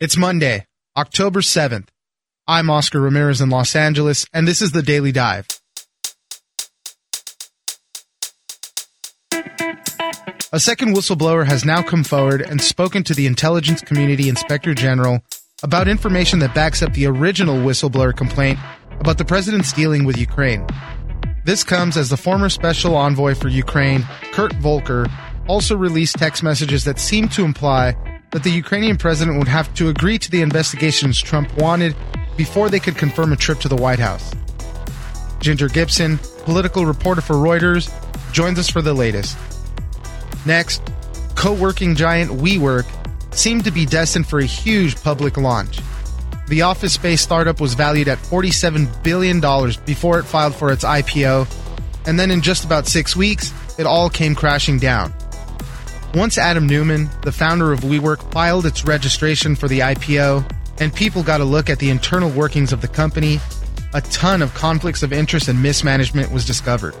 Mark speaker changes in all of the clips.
Speaker 1: It's Monday, October 7th. I'm Oscar Ramirez in Los Angeles, and this is the Daily Dive. A second whistleblower has now come forward and spoken to the intelligence community inspector general about information that backs up the original whistleblower complaint about the president's dealing with Ukraine. This comes as the former special envoy for Ukraine, Kurt Volker, also released text messages that seem to imply that the Ukrainian president would have to agree to the investigations Trump wanted before they could confirm a trip to the White House. Ginger Gibson, political reporter for Reuters, joins us for the latest. Next, co working giant WeWork seemed to be destined for a huge public launch. The office space startup was valued at $47 billion before it filed for its IPO, and then in just about six weeks, it all came crashing down. Once Adam Neumann, the founder of WeWork, filed its registration for the IPO, and people got a look at the internal workings of the company, a ton of conflicts of interest and mismanagement was discovered.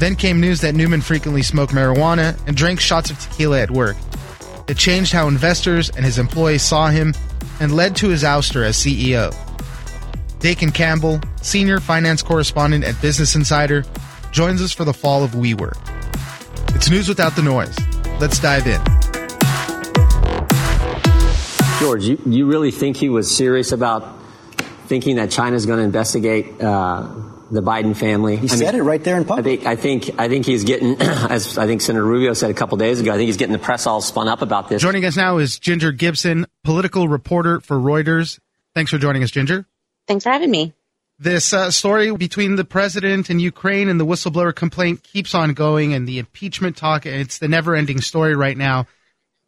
Speaker 1: Then came news that Neumann frequently smoked marijuana and drank shots of tequila at work. It changed how investors and his employees saw him and led to his ouster as CEO. Dakin Campbell, senior finance correspondent at Business Insider, joins us for the fall of WeWork. It's news without the noise. Let's dive in.
Speaker 2: George, you, you really think he was serious about thinking that China's going to investigate uh, the Biden family?
Speaker 3: He I said mean, it right there in public.
Speaker 2: I think I think I think he's getting, as I think Senator Rubio said a couple days ago, I think he's getting the press all spun up about this.
Speaker 1: Joining us now is Ginger Gibson, political reporter for Reuters. Thanks for joining us, Ginger.
Speaker 4: Thanks for having me.
Speaker 1: This uh, story between the president and Ukraine and the whistleblower complaint keeps on going, and the impeachment talk. It's the never-ending story right now.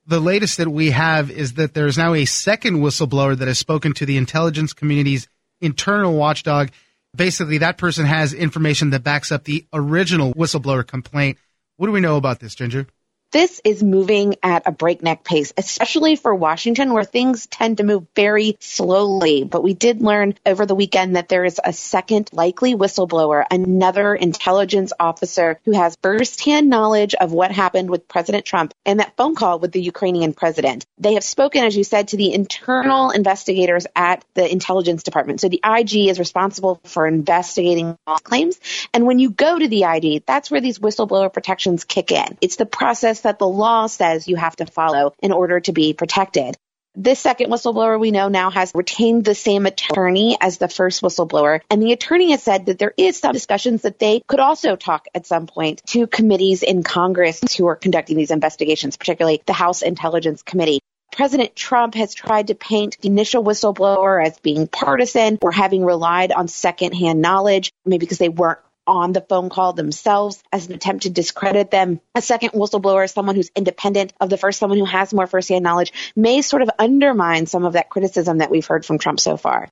Speaker 1: The latest that we have is that there is now a second whistleblower that has spoken to the intelligence community's internal watchdog. Basically, that person has information that backs up the original whistleblower complaint. What do we know about this, Ginger?
Speaker 4: This is moving at a breakneck pace, especially for Washington, where things tend to move very slowly. But we did learn over the weekend that there is a second likely whistleblower, another intelligence officer who has firsthand knowledge of what happened with President Trump and that phone call with the Ukrainian president. They have spoken, as you said, to the internal investigators at the intelligence department. So the IG is responsible for investigating all claims. And when you go to the IG, that's where these whistleblower protections kick in. It's the process that the law says you have to follow in order to be protected. This second whistleblower we know now has retained the same attorney as the first whistleblower. And the attorney has said that there is some discussions that they could also talk at some point to committees in Congress who are conducting these investigations, particularly the House Intelligence Committee. President Trump has tried to paint the initial whistleblower as being partisan or having relied on secondhand knowledge, maybe because they weren't on the phone call themselves as an attempt to discredit them. A second whistleblower, someone who's independent of the first, someone who has more firsthand knowledge, may sort of undermine some of that criticism that we've heard from Trump so far.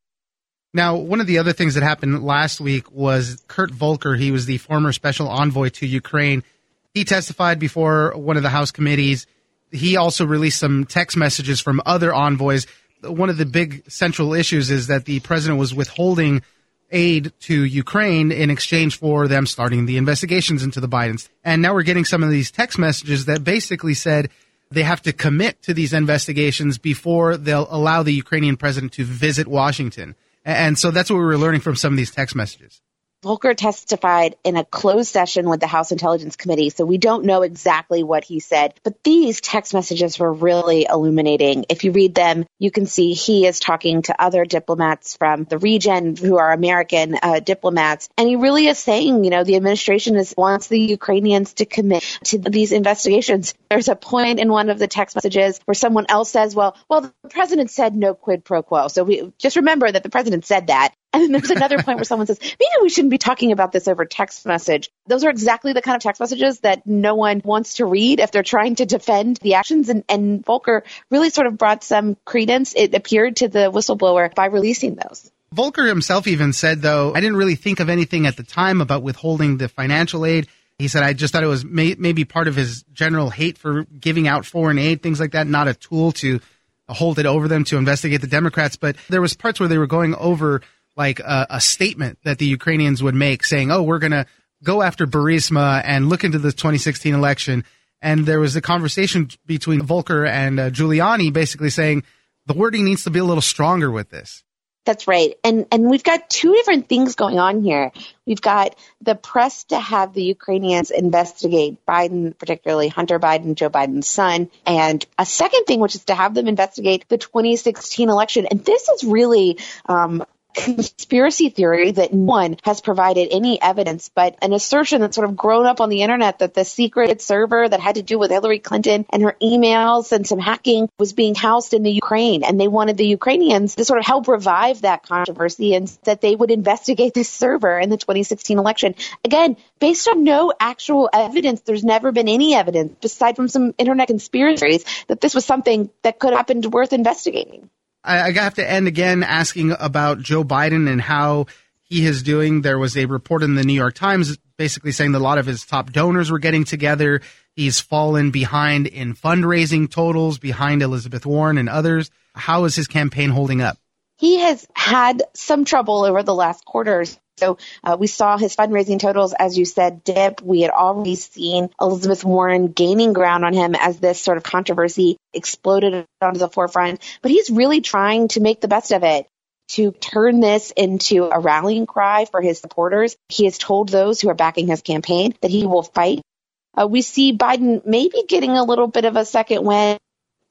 Speaker 1: Now, one of the other things that happened last week was Kurt Volker. He was the former special envoy to Ukraine. He testified before one of the House committees. He also released some text messages from other envoys. One of the big central issues is that the president was withholding aid to Ukraine in exchange for them starting the investigations into the Bidens. And now we're getting some of these text messages that basically said they have to commit to these investigations before they'll allow the Ukrainian president to visit Washington. And so that's what we were learning from some of these text messages.
Speaker 4: Volker testified in a closed session with the House Intelligence Committee, so we don't know exactly what he said. But these text messages were really illuminating. If you read them, you can see he is talking to other diplomats from the region who are American uh, diplomats, and he really is saying, you know, the administration is wants the Ukrainians to commit to these investigations. There's a point in one of the text messages where someone else says, "Well, well, the president said no quid pro quo." So we just remember that the president said that, and then there's another point where someone says, maybe we shouldn't be talking about this over text message. Those are exactly the kind of text messages that no one wants to read if they're trying to defend the actions. And, and Volker really sort of brought some credence, it appeared, to the whistleblower by releasing those.
Speaker 1: Volker himself even said, though, I didn't really think of anything at the time about withholding the financial aid. He said, I just thought it was may- maybe part of his general hate for giving out foreign aid, things like that, not a tool to hold it over them to investigate the Democrats. But there was parts where they were going over like a, a statement that the Ukrainians would make saying, oh, we're going to go after Burisma and look into the 2016 election. And there was a conversation between Volker and uh, Giuliani basically saying, the wording needs to be a little stronger with this.
Speaker 4: That's right. And and we've got two different things going on here. We've got the press to have the Ukrainians investigate Biden, particularly Hunter Biden, Joe Biden's son, and a second thing, which is to have them investigate the 2016 election. And this is really um, conspiracy theory that no one has provided any evidence, but an assertion that's sort of grown up on the internet that the secret server that had to do with Hillary Clinton and her emails and some hacking was being housed in the Ukraine. And they wanted the Ukrainians to sort of help revive that controversy and that they would investigate this server in the 2016 election. Again, based on no actual evidence, there's never been any evidence, aside from some internet conspiracies, that this was something that could have happened worth investigating.
Speaker 1: I, I have to end again asking about Joe Biden and how he is doing. There was a report in the New York Times basically saying that a lot of his top donors were getting together. He's fallen behind in fundraising totals, behind Elizabeth Warren and others. How is his campaign holding up?
Speaker 4: He has had some trouble over the last quarters. So uh, we saw his fundraising totals, as you said, dip. We had already seen Elizabeth Warren gaining ground on him as this sort of controversy exploded onto the forefront. But he's really trying to make the best of it to turn this into a rallying cry for his supporters. He has told those who are backing his campaign that he will fight. Uh, we see Biden maybe getting a little bit of a second win.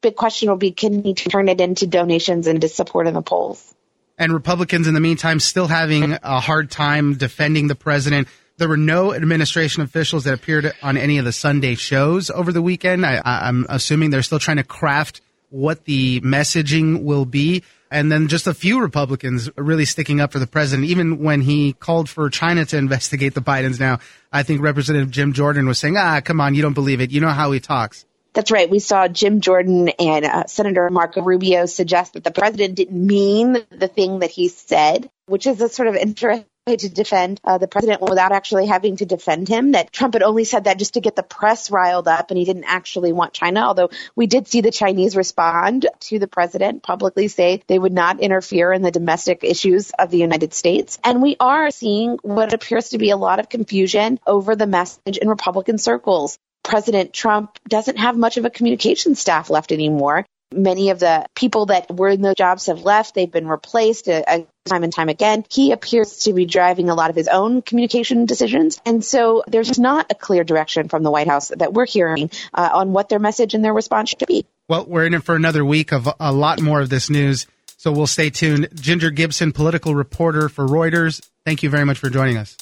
Speaker 4: Big question will be can he turn it into donations and to support in the polls?
Speaker 1: and Republicans in the meantime still having a hard time defending the president. There were no administration officials that appeared on any of the Sunday shows over the weekend. I, am assuming they're still trying to craft what the messaging will be. And then just a few Republicans really sticking up for the president, even when he called for China to investigate the Bidens. Now, I think Representative Jim Jordan was saying, ah, come on, you don't believe it. You know how he talks.
Speaker 4: That's right. We saw Jim Jordan and uh, Senator Marco Rubio suggest that the president didn't mean the thing that he said, which is a sort of interesting way to defend uh, the president without actually having to defend him. That Trump had only said that just to get the press riled up and he didn't actually want China. Although we did see the Chinese respond to the president, publicly say they would not interfere in the domestic issues of the United States. And we are seeing what appears to be a lot of confusion over the message in Republican circles. President Trump doesn't have much of a communication staff left anymore. Many of the people that were in those jobs have left. They've been replaced uh, uh, time and time again. He appears to be driving a lot of his own communication decisions. And so there's just not a clear direction from the White House that we're hearing uh, on what their message and their response should be.
Speaker 1: Well, we're in it for another week of a lot more of this news. So we'll stay tuned. Ginger Gibson, political reporter for Reuters. Thank you very much for joining us.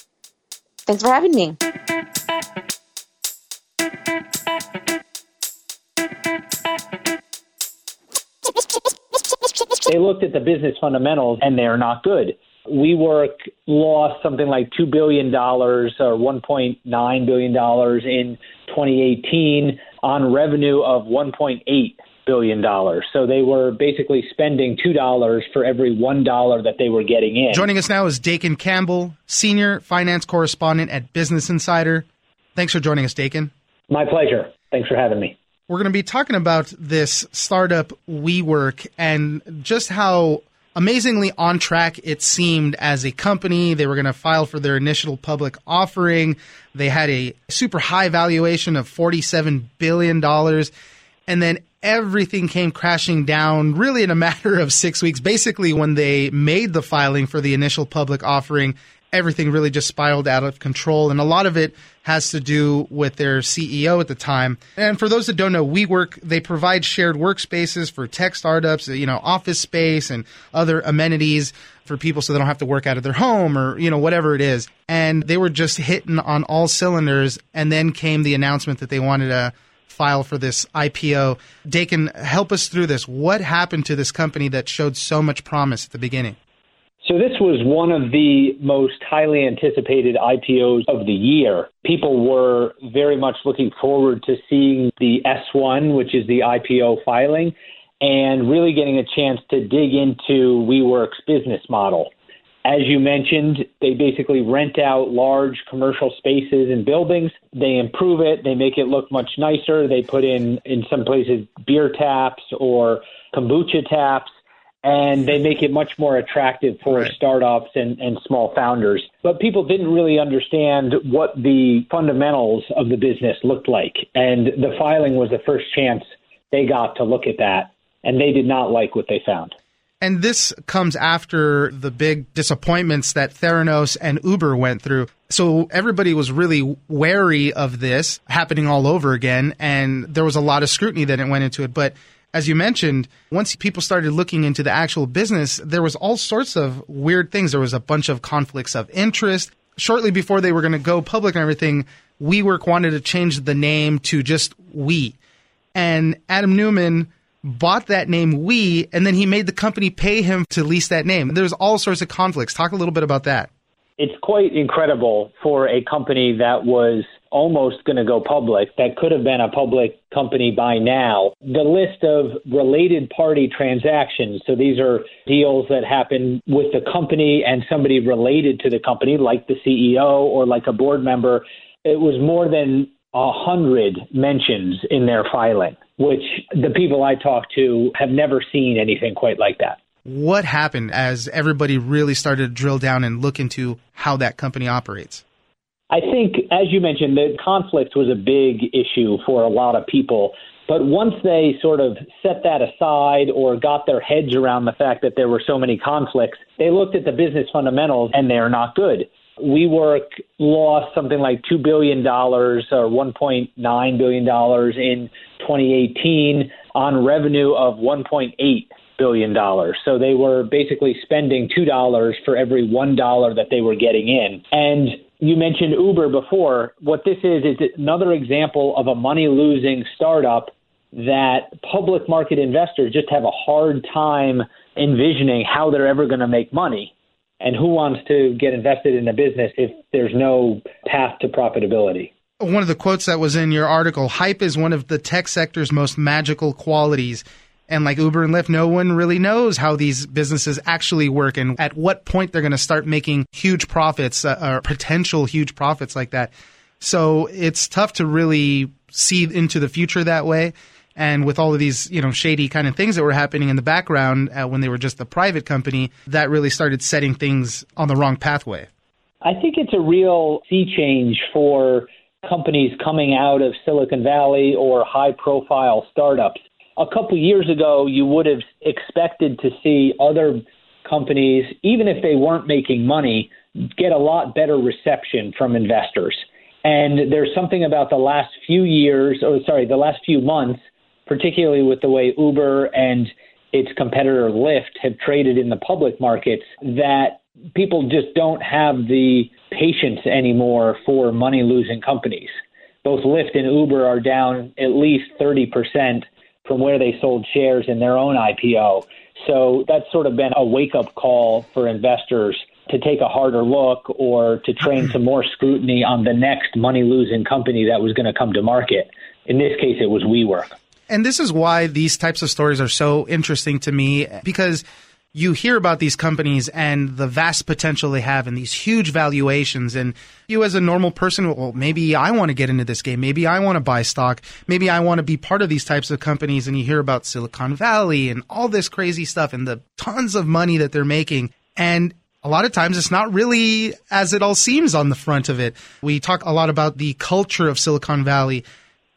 Speaker 4: Thanks for having me.
Speaker 3: They looked at the business fundamentals and they're not good. WeWork lost something like $2 billion or $1.9 billion in 2018 on revenue of $1.8 billion. So they were basically spending $2 for every $1 that they were getting in.
Speaker 1: Joining us now is Dakin Campbell, senior finance correspondent at Business Insider. Thanks for joining us, Dakin.
Speaker 3: My pleasure. Thanks for having me.
Speaker 1: We're going to be talking about this startup WeWork and just how amazingly on track it seemed as a company. They were going to file for their initial public offering. They had a super high valuation of $47 billion. And then everything came crashing down really in a matter of six weeks. Basically, when they made the filing for the initial public offering, everything really just spiraled out of control. And a lot of it has to do with their CEO at the time. And for those that don't know, WeWork, they provide shared workspaces for tech startups, you know, office space and other amenities for people so they don't have to work out of their home or, you know, whatever it is. And they were just hitting on all cylinders. And then came the announcement that they wanted to file for this IPO. Dakin, help us through this. What happened to this company that showed so much promise at the beginning?
Speaker 3: So this was one of the most highly anticipated IPOs of the year. People were very much looking forward to seeing the S1, which is the IPO filing, and really getting a chance to dig into WeWork's business model. As you mentioned, they basically rent out large commercial spaces and buildings. They improve it. They make it look much nicer. They put in, in some places, beer taps or kombucha taps and they make it much more attractive for right. startups and, and small founders. But people didn't really understand what the fundamentals of the business looked like. And the filing was the first chance they got to look at that. and they did not like what they found.
Speaker 1: And this comes after the big disappointments that Theranos and Uber went through. So everybody was really wary of this happening all over again. And there was a lot of scrutiny that went into it. But as you mentioned, once people started looking into the actual business, there was all sorts of weird things. There was a bunch of conflicts of interest. Shortly before they were going to go public and everything, WeWork wanted to change the name to just We. And Adam Neumann bought that name We, and then he made the company pay him to lease that name. There's all sorts of conflicts. Talk a little bit about that.
Speaker 3: It's quite incredible for a company that was almost going to go public, that could have been a public company by now. The list of related party transactions, so these are deals that happen with the company and somebody related to the company, like the CEO or like a board member, it was more than a hundred mentions in their filing, which the people I talked to have never seen anything quite like that.
Speaker 1: What happened as everybody really started to drill down and look into how that company operates?
Speaker 3: I think, as you mentioned, the conflict was a big issue for a lot of people. But once they sort of set that aside or got their heads around the fact that there were so many conflicts, they looked at the business fundamentals and they are not good. WeWork lost something like $2 billion or $1.9 billion in 2018 on revenue of $1.8 billion. So they were basically spending $2 for every $1 that they were getting in. And you mentioned Uber before. What this is, is another example of a money losing startup that public market investors just have a hard time envisioning how they're ever going to make money and who wants to get invested in a business if there's no path to profitability?
Speaker 1: One of the quotes that was in your article hype is one of the tech sector's most magical qualities. And like Uber and Lyft, no one really knows how these businesses actually work and at what point they're going to start making huge profits uh, or potential huge profits like that. So it's tough to really see into the future that way. And with all of these, you know, shady kind of things that were happening in the background uh, when they were just a private company, that really started setting things on the wrong pathway.
Speaker 3: I think it's a real sea change for companies coming out of Silicon Valley or high profile startups. A couple years ago, you would have expected to see other companies, even if they weren't making money, get a lot better reception from investors. And there's something about the last few years, or sorry, the last few months particularly with the way Uber and its competitor Lyft have traded in the public markets, that people just don't have the patience anymore for money losing companies. Both Lyft and Uber are down at least 30% from where they sold shares in their own IPO. So that's sort of been a wake up call for investors to take a harder look or to train some more scrutiny on the next money losing company that was going to come to market. In this case, it was WeWork.
Speaker 1: And this is why these types of stories are so interesting to me because you hear about these companies and the vast potential they have and these huge valuations. And you, as a normal person, well, maybe I want to get into this game. Maybe I want to buy stock. Maybe I want to be part of these types of companies. And you hear about Silicon Valley and all this crazy stuff and the tons of money that they're making. And a lot of times it's not really as it all seems on the front of it. We talk a lot about the culture of Silicon Valley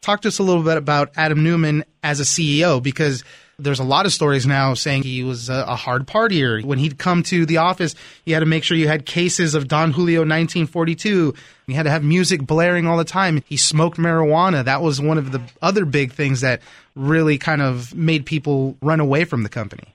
Speaker 1: talk to us a little bit about Adam Neumann as a CEO because there's a lot of stories now saying he was a, a, hard partier. When he'd come to the office, you had to make sure you had cases of Don Julio 1942. You had to have music blaring all the time. He smoked marijuana. That was one of the other big things that really kind of made people run away from the company.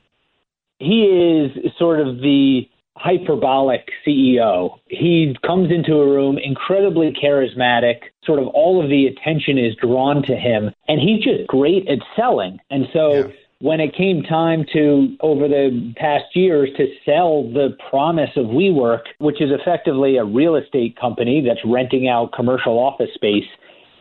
Speaker 3: He is sort of the hyperbolic CEO. He comes into a room incredibly charismatic, sort of all of the attention is drawn to him, and he's just great at selling. And so yeah. When it came time to, over the past years, to sell the promise of WeWork, which is effectively a real estate company that's renting out commercial office space,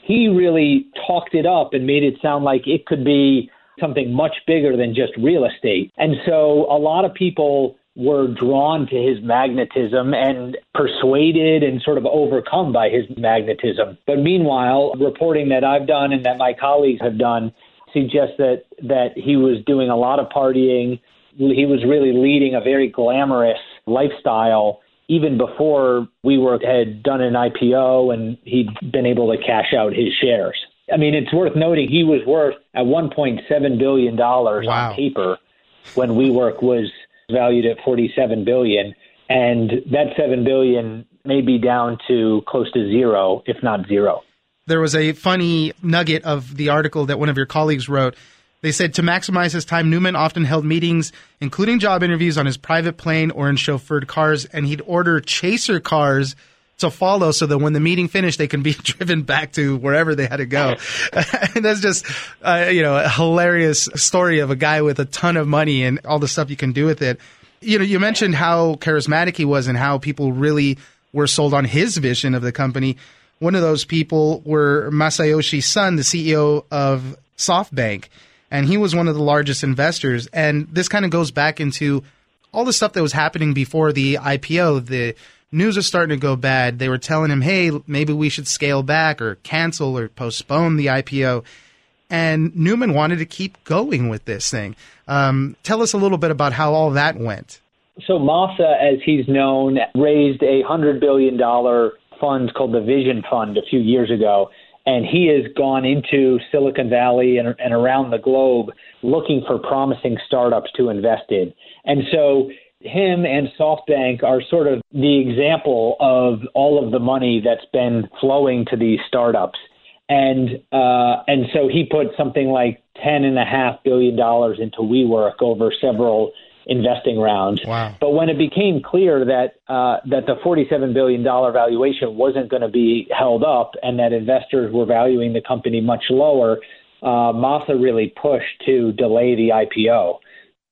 Speaker 3: he really talked it up and made it sound like it could be something much bigger than just real estate. And so a lot of people were drawn to his magnetism and persuaded and sort of overcome by his magnetism. But meanwhile, reporting that I've done and that my colleagues have done suggests that that he was doing a lot of partying. He was really leading a very glamorous lifestyle even before WeWork had done an IPO and he'd been able to cash out his shares. I mean, it's worth noting he was worth at 1.7 billion dollars
Speaker 1: Wow.
Speaker 3: on paper when WeWork was valued at 47 billion, and that seven billion may be down to close to zero, if not zero.
Speaker 1: There was a funny nugget of the article that one of your colleagues wrote. They said to maximize his time, Neumann often held meetings, including job interviews on his private plane or in chauffeured cars, and he'd order chaser cars to follow so that when the meeting finished, they can be driven back to wherever they had to go. that's just, uh, you know, a hilarious story of a guy with a ton of money and all the stuff you can do with it. You know, you mentioned how charismatic he was and how people really were sold on his vision of the company. One of those people were Masayoshi Son, the CEO of SoftBank, and he was one of the largest investors. And this kind of goes back into all the stuff that was happening before the IPO. The news was starting to go bad. They were telling him, hey, maybe we should scale back or cancel or postpone the IPO. And Neumann wanted to keep going with this thing. Um, tell us a little bit about how all that went.
Speaker 3: So Masa, as he's known, raised a hundred billion dollar fund called the Vision Fund a few years ago, and he has gone into Silicon Valley and, and around the globe looking for promising startups to invest in. And so him and SoftBank are sort of the example of all of the money that's been flowing to these startups. And uh, and so he put something like ten and a half billion dollars into WeWork over several investing round.
Speaker 1: Wow.
Speaker 3: But when it became clear that uh, that the forty-seven billion dollar valuation wasn't going to be held up, and that investors were valuing the company much lower, uh, Masa really pushed to delay the IPO.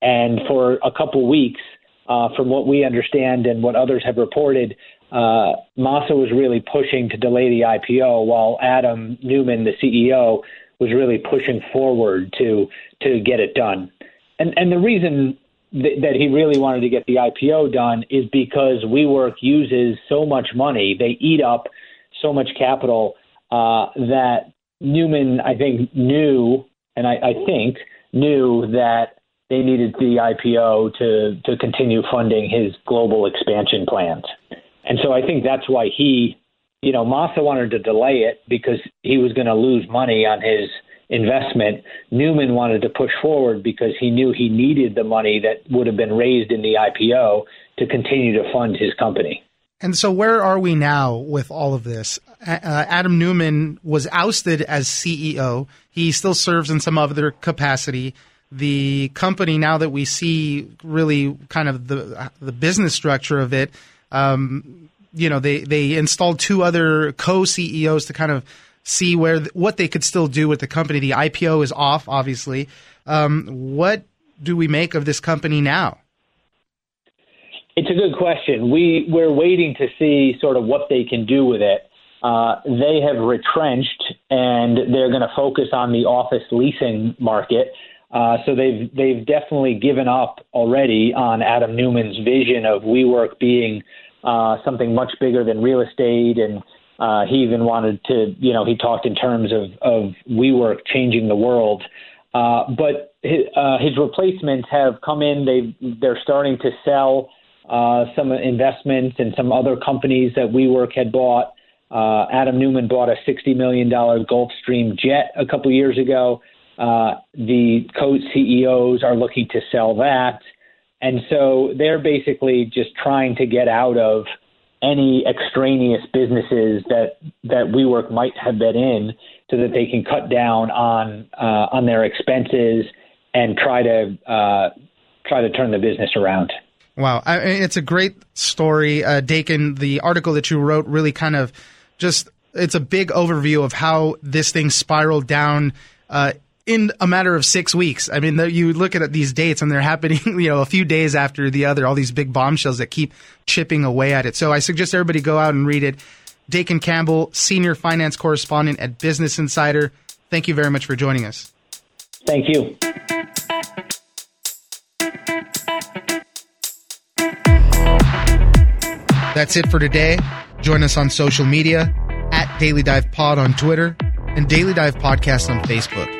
Speaker 3: And for a couple weeks, uh, from what we understand and what others have reported, uh, Masa was really pushing to delay the IPO, while Adam Neumann, the CEO, was really pushing forward to to get it done. And and the reason th- that he really wanted to get the IPO done is because WeWork uses so much money, they eat up so much capital uh, that Neumann, I think, knew, and I, I think knew that they needed the IPO to to continue funding his global expansion plans. And so I think that's why he, you know, Masa wanted to delay it because he was going to lose money on his investment. Neumann wanted to push forward because he knew he needed the money that would have been raised in the IPO to continue to fund his company.
Speaker 1: And so, where are we now with all of this? Uh, Adam Neumann was ousted as CEO. He still serves in some other capacity. The company, now that we see really kind of the the business structure of it, um, you know, they they installed two other co CEOs to kind of see where what they could still do with the company. The IPO is off, obviously. Um, what do we make of this company now?
Speaker 3: It's a good question. We we're waiting to see sort of what they can do with it. Uh, they have retrenched and they're going to focus on the office leasing market. Uh, so they've they've definitely given up already on Adam Neumann's vision of WeWork being uh, something much bigger than real estate, and uh, he even wanted to, you know, he talked in terms of of WeWork changing the world. Uh, but his, uh, his replacements have come in. They they're starting to sell uh, some investments in some other companies that WeWork had bought. Uh, Adam Neumann bought a $60 million Gulfstream jet a couple years ago. Uh, the co-CEOs are looking to sell that. And so they're basically just trying to get out of any extraneous businesses that, that WeWork might have been in so that they can cut down on, uh, on their expenses and try to, uh, try to turn the business around.
Speaker 1: Wow, I, it's a great story, uh, Dakin. The article that you wrote really kind of just it's a big overview of how this thing spiraled down uh, in a matter of six weeks. I mean, you look at these dates and they're happening, you know, a few days after the other. All these big bombshells that keep chipping away at it. So I suggest everybody go out and read it. Dakin Campbell, senior finance correspondent at Business Insider. Thank you very much for joining us.
Speaker 3: Thank you.
Speaker 1: That's it for today. Join us on social media at Daily Dive Pod on Twitter and Daily Dive Podcast on Facebook.